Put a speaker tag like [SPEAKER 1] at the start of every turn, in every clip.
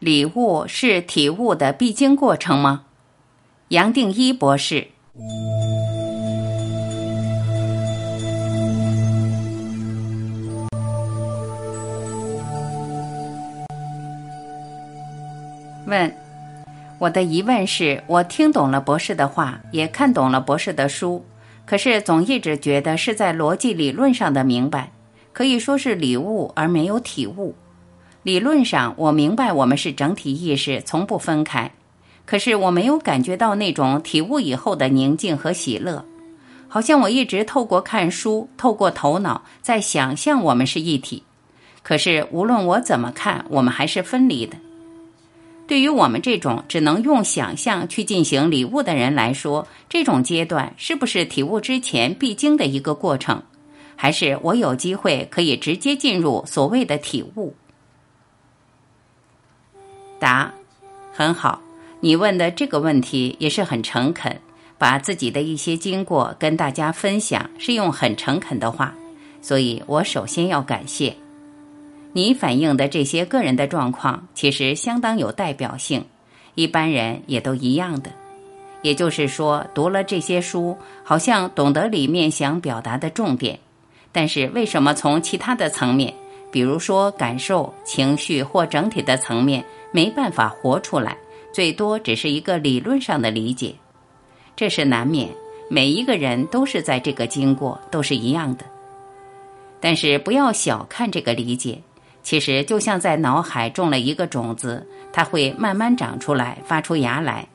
[SPEAKER 1] 礼物是体悟的必经过程吗？杨定一博士。问：我的疑问是，我听懂了博士的话，也看懂了博士的书，可是总一直觉得是在逻辑理论上的明白，可以说是礼物而没有体悟。理论上，我明白我们是整体意识，从不分开。可是我没有感觉到那种体悟以后的宁静和喜乐，好像我一直透过看书，透过头脑在想象我们是一体。可是无论我怎么看，我们还是分离的。对于我们这种只能用想象去进行礼物的人来说，这种阶段是不是体悟之前必经的一个过程？还是我有机会可以直接进入所谓的体悟？答，很好，你问的这个问题也是很诚恳，把自己的一些经过跟大家分享，是用很诚恳的话，所以我首先要感谢你反映的这些个人的状况，其实相当有代表性，一般人也都一样的。也就是说，读了这些书，好像懂得里面想表达的重点，但是为什么从其他的层面，比如说感受、情绪或整体的层面？没办法活出来，最多只是一个理论上的理解，这是难免。每一个人都是在这个经过，都是一样的。但是不要小看这个理解，其实就像在脑海种了一个种子，它会慢慢长出来，发出芽来。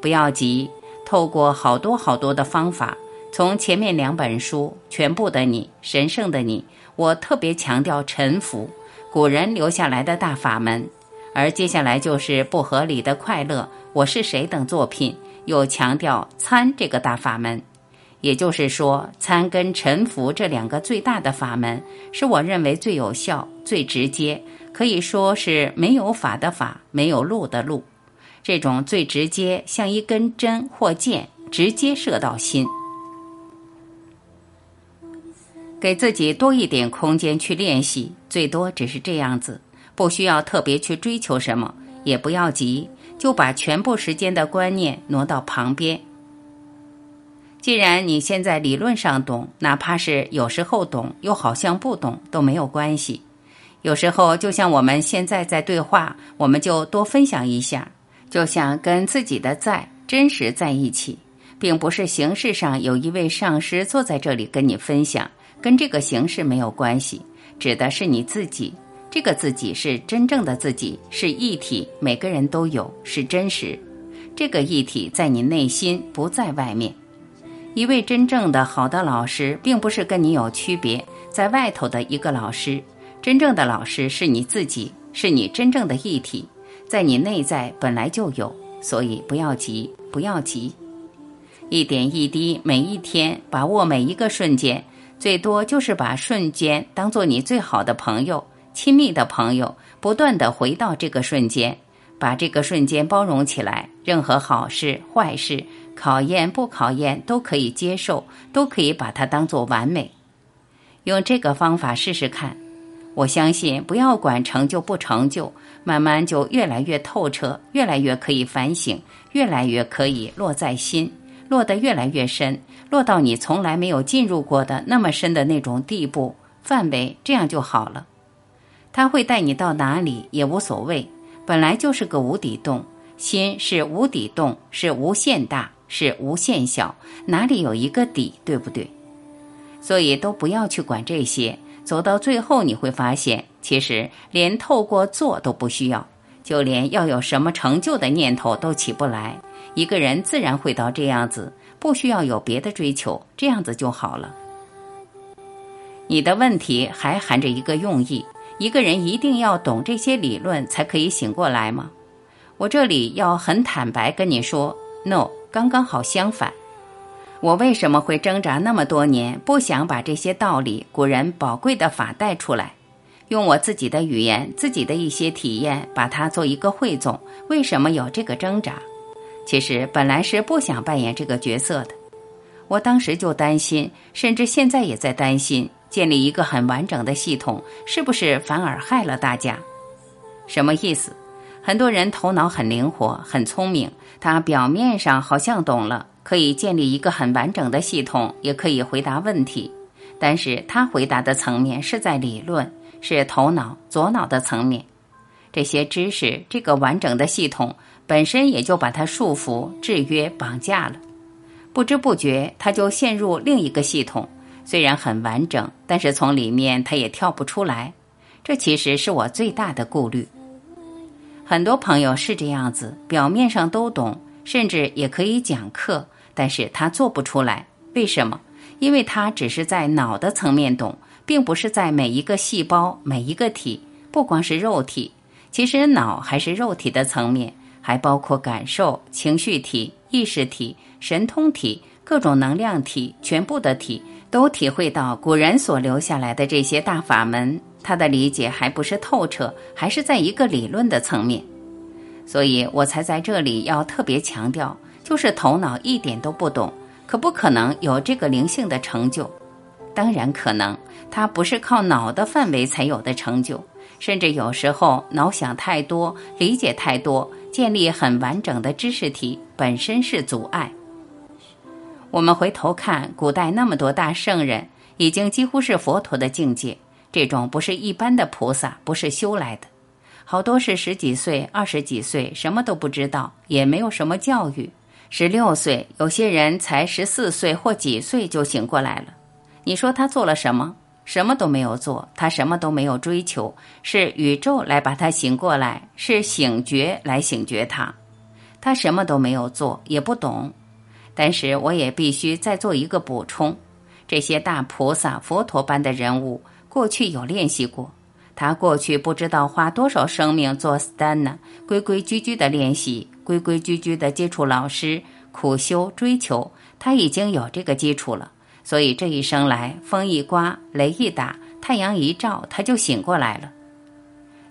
[SPEAKER 1] 不要急，透过好多好多的方法，从前面两本书《全部的你》《神圣的你》，我特别强调沉浮，古人留下来的大法门。而接下来就是不合理的快乐，我是谁等作品，又强调参这个大法门，也就是说，参跟沉浮这两个最大的法门，是我认为最有效、最直接，可以说是没有法的法，没有路的路，这种最直接，像一根针或箭，直接射到心。给自己多一点空间去练习，最多只是这样子。不需要特别去追求什么，也不要急，就把全部时间的观念挪到旁边。既然你现在理论上懂，哪怕是有时候懂又好像不懂都没有关系。有时候就像我们现在在对话，我们就多分享一下，就像跟自己的在真实在一起，并不是形式上有一位上师坐在这里跟你分享，跟这个形式没有关系，指的是你自己。这个自己是真正的自己，是一体，每个人都有，是真实。这个一体在你内心，不在外面。一位真正的好的老师，并不是跟你有区别，在外头的一个老师。真正的老师是你自己，是你真正的一体，在你内在本来就有。所以不要急，不要急，一点一滴，每一天，把握每一个瞬间，最多就是把瞬间当做你最好的朋友。亲密的朋友，不断的回到这个瞬间，把这个瞬间包容起来。任何好事、坏事、考验不考验，都可以接受，都可以把它当做完美。用这个方法试试看，我相信，不要管成就不成就，慢慢就越来越透彻，越来越可以反省，越来越可以落在心，落得越来越深，落到你从来没有进入过的那么深的那种地步范围，这样就好了。他会带你到哪里也无所谓，本来就是个无底洞。心是无底洞，是无限大，是无限小，哪里有一个底，对不对？所以都不要去管这些。走到最后，你会发现，其实连透过做都不需要，就连要有什么成就的念头都起不来。一个人自然会到这样子，不需要有别的追求，这样子就好了。你的问题还含着一个用意。一个人一定要懂这些理论才可以醒过来吗？我这里要很坦白跟你说，no，刚刚好相反。我为什么会挣扎那么多年，不想把这些道理、古人宝贵的法带出来，用我自己的语言、自己的一些体验，把它做一个汇总？为什么有这个挣扎？其实本来是不想扮演这个角色的。我当时就担心，甚至现在也在担心。建立一个很完整的系统，是不是反而害了大家？什么意思？很多人头脑很灵活、很聪明，他表面上好像懂了，可以建立一个很完整的系统，也可以回答问题。但是他回答的层面是在理论，是头脑左脑的层面。这些知识，这个完整的系统本身也就把他束缚、制约、绑架了。不知不觉，他就陷入另一个系统，虽然很完整，但是从里面他也跳不出来。这其实是我最大的顾虑。很多朋友是这样子，表面上都懂，甚至也可以讲课，但是他做不出来。为什么？因为他只是在脑的层面懂，并不是在每一个细胞、每一个体，不光是肉体。其实脑还是肉体的层面，还包括感受、情绪体、意识体、神通体、各种能量体，全部的体都体会到古人所留下来的这些大法门。他的理解还不是透彻，还是在一个理论的层面，所以我才在这里要特别强调，就是头脑一点都不懂，可不可能有这个灵性的成就？当然可能，它不是靠脑的范围才有的成就，甚至有时候脑想太多，理解太多，建立很完整的知识体本身是阻碍。我们回头看古代那么多大圣人，已经几乎是佛陀的境界。这种不是一般的菩萨，不是修来的，好多是十几岁、二十几岁，什么都不知道，也没有什么教育。十六岁，有些人才十四岁或几岁就醒过来了。你说他做了什么？什么都没有做，他什么都没有追求，是宇宙来把他醒过来，是醒觉来醒觉他。他什么都没有做，也不懂。但是我也必须再做一个补充：这些大菩萨、佛陀般的人物。过去有练习过，他过去不知道花多少生命做 stand 呢，规规矩矩的练习，规规矩矩的接触老师，苦修追求，他已经有这个基础了。所以这一生来，风一刮，雷一打，太阳一照，他就醒过来了。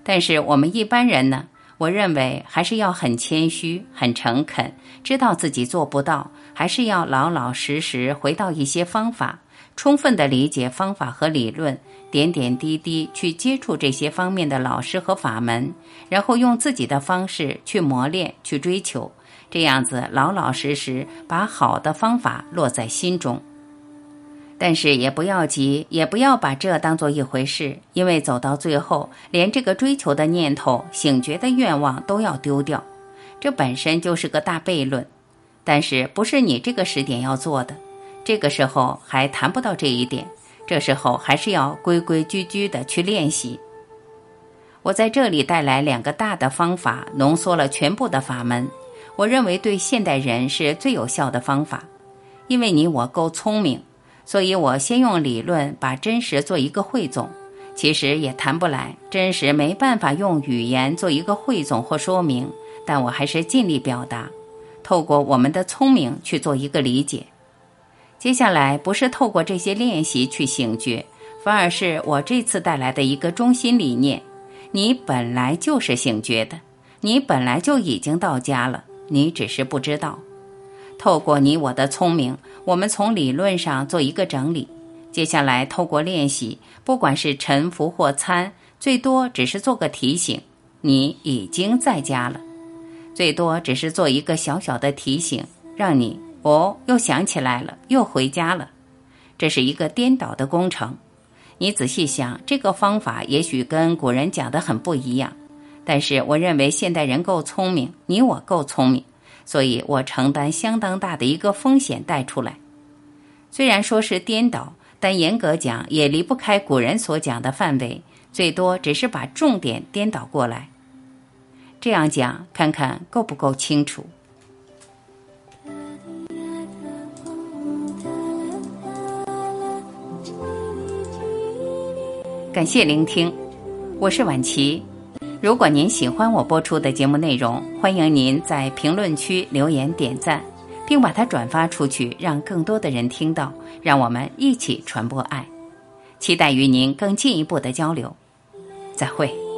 [SPEAKER 1] 但是我们一般人呢，我认为还是要很谦虚、很诚恳，知道自己做不到，还是要老老实实回到一些方法，充分的理解方法和理论。点点滴滴去接触这些方面的老师和法门，然后用自己的方式去磨练、去追求，这样子老老实实把好的方法落在心中。但是也不要急，也不要把这当做一回事，因为走到最后，连这个追求的念头、醒觉的愿望都要丢掉，这本身就是个大悖论。但是不是你这个时点要做的，这个时候还谈不到这一点。这时候还是要规规矩矩的去练习。我在这里带来两个大的方法，浓缩了全部的法门。我认为对现代人是最有效的方法，因为你我够聪明，所以我先用理论把真实做一个汇总。其实也谈不来，真实没办法用语言做一个汇总或说明，但我还是尽力表达，透过我们的聪明去做一个理解。接下来不是透过这些练习去醒觉，反而是我这次带来的一个中心理念：你本来就是醒觉的，你本来就已经到家了，你只是不知道。透过你我的聪明，我们从理论上做一个整理。接下来透过练习，不管是沉浮或参，最多只是做个提醒：你已经在家了。最多只是做一个小小的提醒，让你。哦，又想起来了，又回家了。这是一个颠倒的工程。你仔细想，这个方法也许跟古人讲的很不一样，但是我认为现代人够聪明，你我够聪明，所以我承担相当大的一个风险带出来。虽然说是颠倒，但严格讲也离不开古人所讲的范围，最多只是把重点颠倒过来。这样讲，看看够不够清楚。感谢聆听，我是婉琪。如果您喜欢我播出的节目内容，欢迎您在评论区留言点赞，并把它转发出去，让更多的人听到。让我们一起传播爱，期待与您更进一步的交流。再会。